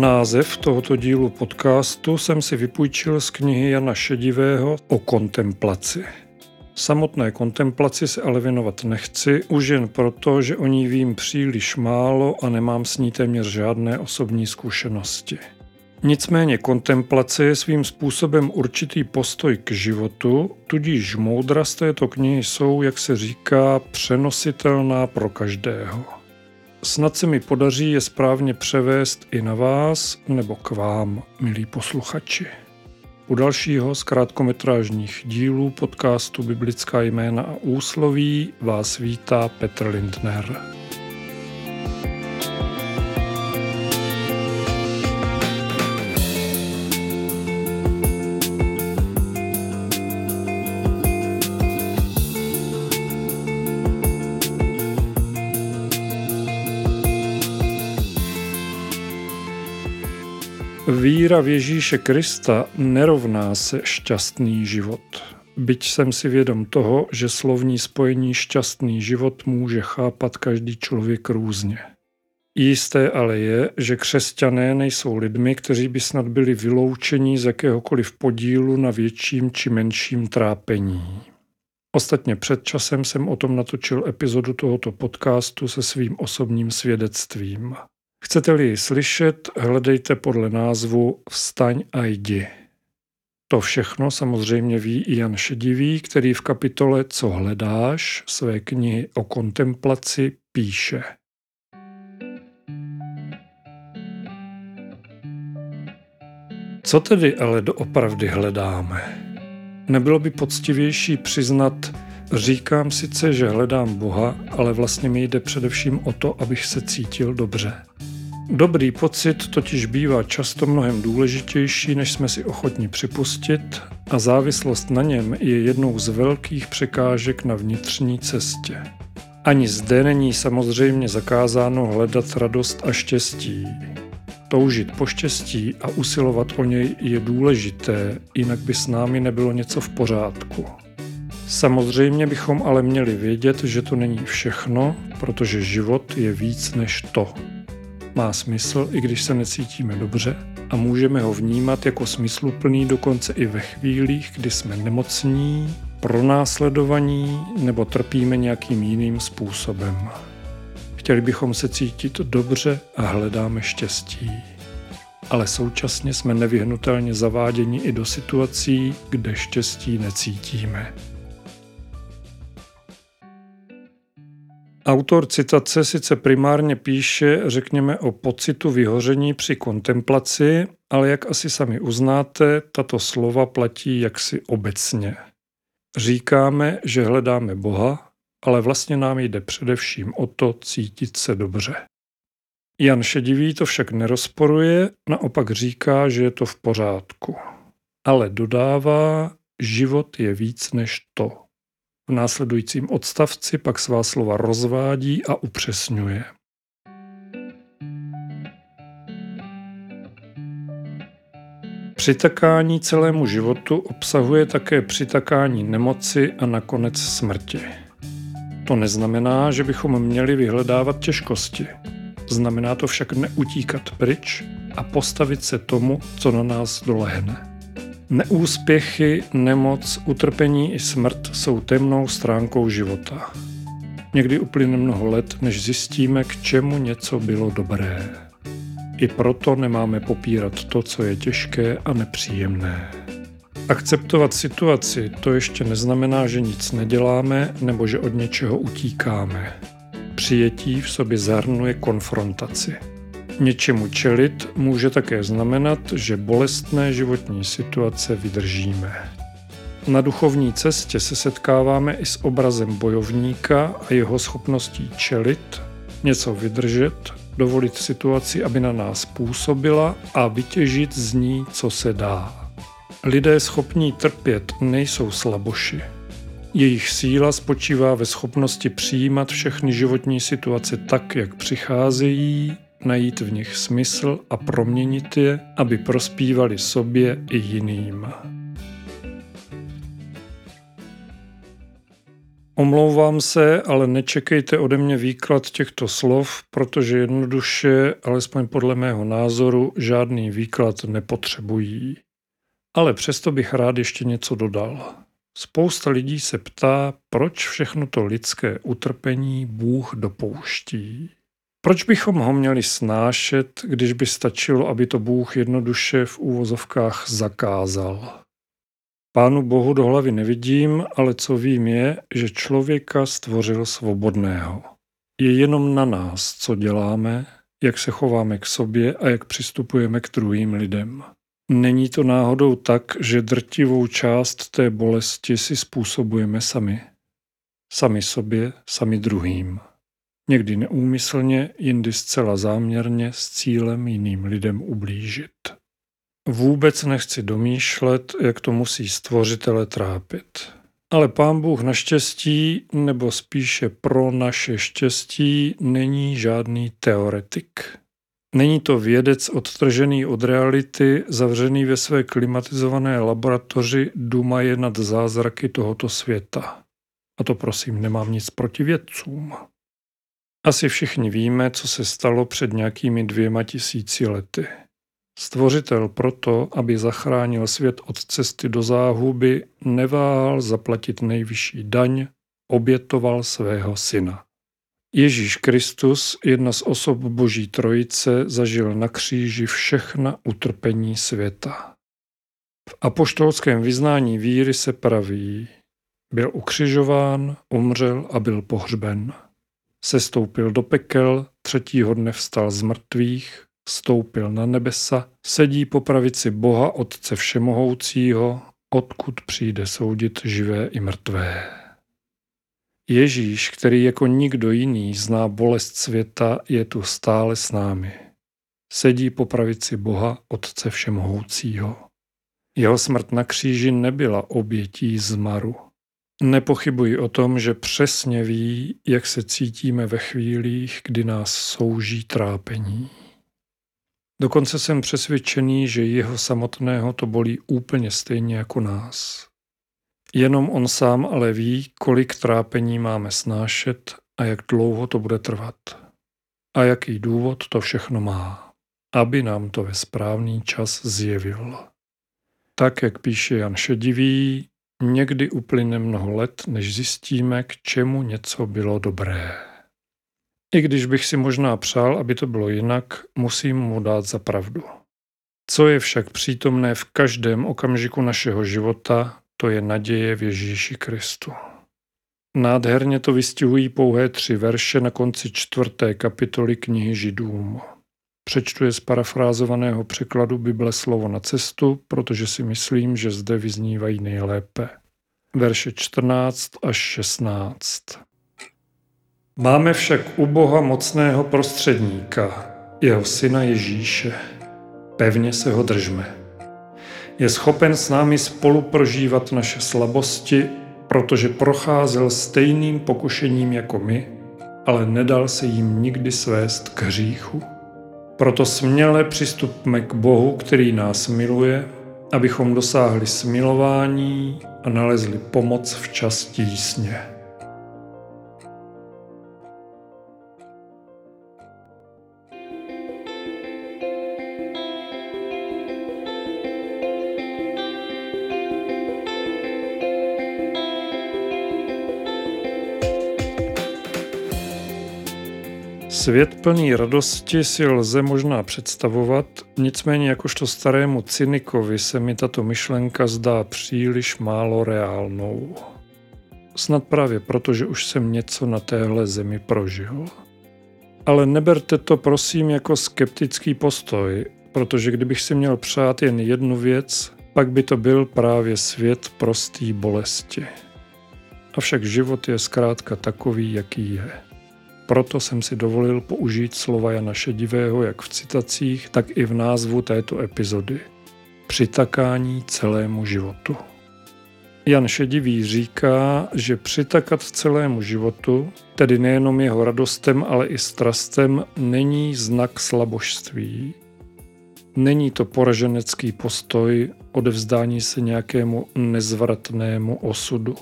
Název tohoto dílu podcastu jsem si vypůjčil z knihy Jana Šedivého o kontemplaci. Samotné kontemplaci se ale věnovat nechci, už jen proto, že o ní vím příliš málo a nemám s ní téměř žádné osobní zkušenosti. Nicméně kontemplace je svým způsobem určitý postoj k životu, tudíž moudra z této knihy jsou, jak se říká, přenositelná pro každého. Snad se mi podaří je správně převést i na vás nebo k vám, milí posluchači. U dalšího z krátkometrážních dílů podcastu Biblická jména a úsloví vás vítá Petr Lindner. Víra v Ježíše Krista nerovná se šťastný život. Byť jsem si vědom toho, že slovní spojení šťastný život může chápat každý člověk různě. Jisté ale je, že křesťané nejsou lidmi, kteří by snad byli vyloučeni z jakéhokoliv podílu na větším či menším trápení. Ostatně před časem jsem o tom natočil epizodu tohoto podcastu se svým osobním svědectvím. Chcete-li ji slyšet, hledejte podle názvu Vstaň a jdi. To všechno samozřejmě ví i Jan Šedivý, který v kapitole Co hledáš své knihy o kontemplaci píše. Co tedy ale doopravdy hledáme? Nebylo by poctivější přiznat, říkám sice, že hledám Boha, ale vlastně mi jde především o to, abych se cítil dobře. Dobrý pocit totiž bývá často mnohem důležitější, než jsme si ochotni připustit a závislost na něm je jednou z velkých překážek na vnitřní cestě. Ani zde není samozřejmě zakázáno hledat radost a štěstí. Toužit po štěstí a usilovat o něj je důležité, jinak by s námi nebylo něco v pořádku. Samozřejmě bychom ale měli vědět, že to není všechno, protože život je víc než to má smysl, i když se necítíme dobře a můžeme ho vnímat jako smysluplný dokonce i ve chvílích, kdy jsme nemocní, pronásledovaní nebo trpíme nějakým jiným způsobem. Chtěli bychom se cítit dobře a hledáme štěstí. Ale současně jsme nevyhnutelně zaváděni i do situací, kde štěstí necítíme. Autor citace sice primárně píše, řekněme, o pocitu vyhoření při kontemplaci, ale jak asi sami uznáte, tato slova platí jaksi obecně. Říkáme, že hledáme Boha, ale vlastně nám jde především o to cítit se dobře. Jan Šedivý to však nerozporuje, naopak říká, že je to v pořádku. Ale dodává, život je víc než to. V následujícím odstavci pak svá slova rozvádí a upřesňuje. Přitakání celému životu obsahuje také přitakání nemoci a nakonec smrti. To neznamená, že bychom měli vyhledávat těžkosti. Znamená to však neutíkat pryč a postavit se tomu, co na nás dolehne. Neúspěchy, nemoc, utrpení i smrt jsou temnou stránkou života. Někdy uplyne mnoho let, než zjistíme, k čemu něco bylo dobré. I proto nemáme popírat to, co je těžké a nepříjemné. Akceptovat situaci to ještě neznamená, že nic neděláme nebo že od něčeho utíkáme. Přijetí v sobě zahrnuje konfrontaci. Něčemu čelit může také znamenat, že bolestné životní situace vydržíme. Na duchovní cestě se setkáváme i s obrazem bojovníka a jeho schopností čelit, něco vydržet, dovolit situaci, aby na nás působila a vytěžit z ní, co se dá. Lidé schopní trpět nejsou slaboši. Jejich síla spočívá ve schopnosti přijímat všechny životní situace tak, jak přicházejí najít v nich smysl a proměnit je, aby prospívali sobě i jiným. Omlouvám se, ale nečekejte ode mě výklad těchto slov, protože jednoduše, alespoň podle mého názoru, žádný výklad nepotřebují. Ale přesto bych rád ještě něco dodal. Spousta lidí se ptá, proč všechno to lidské utrpení Bůh dopouští. Proč bychom ho měli snášet, když by stačilo, aby to Bůh jednoduše v úvozovkách zakázal? Pánu Bohu do hlavy nevidím, ale co vím je, že člověka stvořil svobodného. Je jenom na nás, co děláme, jak se chováme k sobě a jak přistupujeme k druhým lidem. Není to náhodou tak, že drtivou část té bolesti si způsobujeme sami. Sami sobě, sami druhým. Někdy neúmyslně, jindy zcela záměrně s cílem jiným lidem ublížit. Vůbec nechci domýšlet, jak to musí stvořitele trápit. Ale pán Bůh naštěstí, nebo spíše pro naše štěstí, není žádný teoretik. Není to vědec odtržený od reality, zavřený ve své klimatizované laboratoři, dumaje nad zázraky tohoto světa. A to prosím, nemám nic proti vědcům. Asi všichni víme, co se stalo před nějakými dvěma tisíci lety. Stvořitel proto, aby zachránil svět od cesty do záhuby, neváhal zaplatit nejvyšší daň, obětoval svého syna. Ježíš Kristus, jedna z osob Boží Trojice, zažil na kříži všechna utrpení světa. V apoštolském vyznání víry se praví, byl ukřižován, umřel a byl pohřben. Sestoupil do pekel, třetího dne vstal z mrtvých, stoupil na nebesa, sedí po pravici Boha Otce Všemohoucího, odkud přijde soudit živé i mrtvé. Ježíš, který jako nikdo jiný zná bolest světa, je tu stále s námi. Sedí po pravici Boha Otce Všemohoucího. Jeho smrt na kříži nebyla obětí zmaru. Nepochybuji o tom, že přesně ví, jak se cítíme ve chvílích, kdy nás souží trápení. Dokonce jsem přesvědčený, že jeho samotného to bolí úplně stejně jako nás. Jenom on sám ale ví, kolik trápení máme snášet a jak dlouho to bude trvat. A jaký důvod to všechno má, aby nám to ve správný čas zjevil. Tak, jak píše Jan Šedivý, někdy uplyne mnoho let, než zjistíme, k čemu něco bylo dobré. I když bych si možná přál, aby to bylo jinak, musím mu dát za pravdu. Co je však přítomné v každém okamžiku našeho života, to je naděje v Ježíši Kristu. Nádherně to vystihují pouhé tři verše na konci čtvrté kapitoly knihy Židům. Přečtu je z parafrázovaného překladu Bible slovo na cestu, protože si myslím, že zde vyznívají nejlépe. Verše 14 až 16. Máme však u Boha mocného prostředníka, jeho syna Ježíše. Pevně se ho držme. Je schopen s námi spolu prožívat naše slabosti, protože procházel stejným pokušením jako my, ale nedal se jim nikdy svést k hříchu. Proto směle přistupme k Bohu, který nás miluje, abychom dosáhli smilování a nalezli pomoc v čas tísně. Svět plný radosti si lze možná představovat, nicméně jakožto starému cynikovi se mi tato myšlenka zdá příliš málo reálnou. Snad právě proto, že už jsem něco na téhle zemi prožil. Ale neberte to prosím jako skeptický postoj, protože kdybych si měl přát jen jednu věc, pak by to byl právě svět prostý bolesti. Avšak život je zkrátka takový, jaký je. Proto jsem si dovolil použít slova Jana Šedivého jak v citacích, tak i v názvu této epizody. Přitakání celému životu. Jan Šedivý říká, že přitakat celému životu, tedy nejenom jeho radostem, ale i strastem, není znak slabožství. Není to poraženecký postoj odevzdání se nějakému nezvratnému osudu.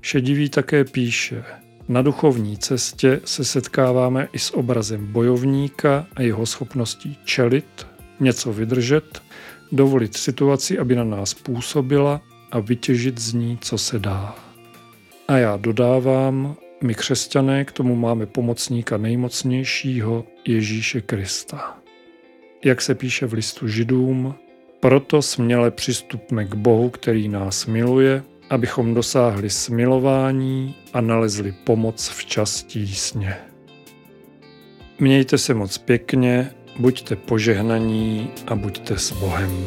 Šedivý také píše, na duchovní cestě se setkáváme i s obrazem bojovníka a jeho schopností čelit, něco vydržet, dovolit situaci, aby na nás působila a vytěžit z ní, co se dá. A já dodávám, my křesťané k tomu máme pomocníka nejmocnějšího Ježíše Krista. Jak se píše v listu Židům, proto směle přistupme k Bohu, který nás miluje, abychom dosáhli smilování a nalezli pomoc v čas tísně. Mějte se moc pěkně, buďte požehnaní a buďte s Bohem.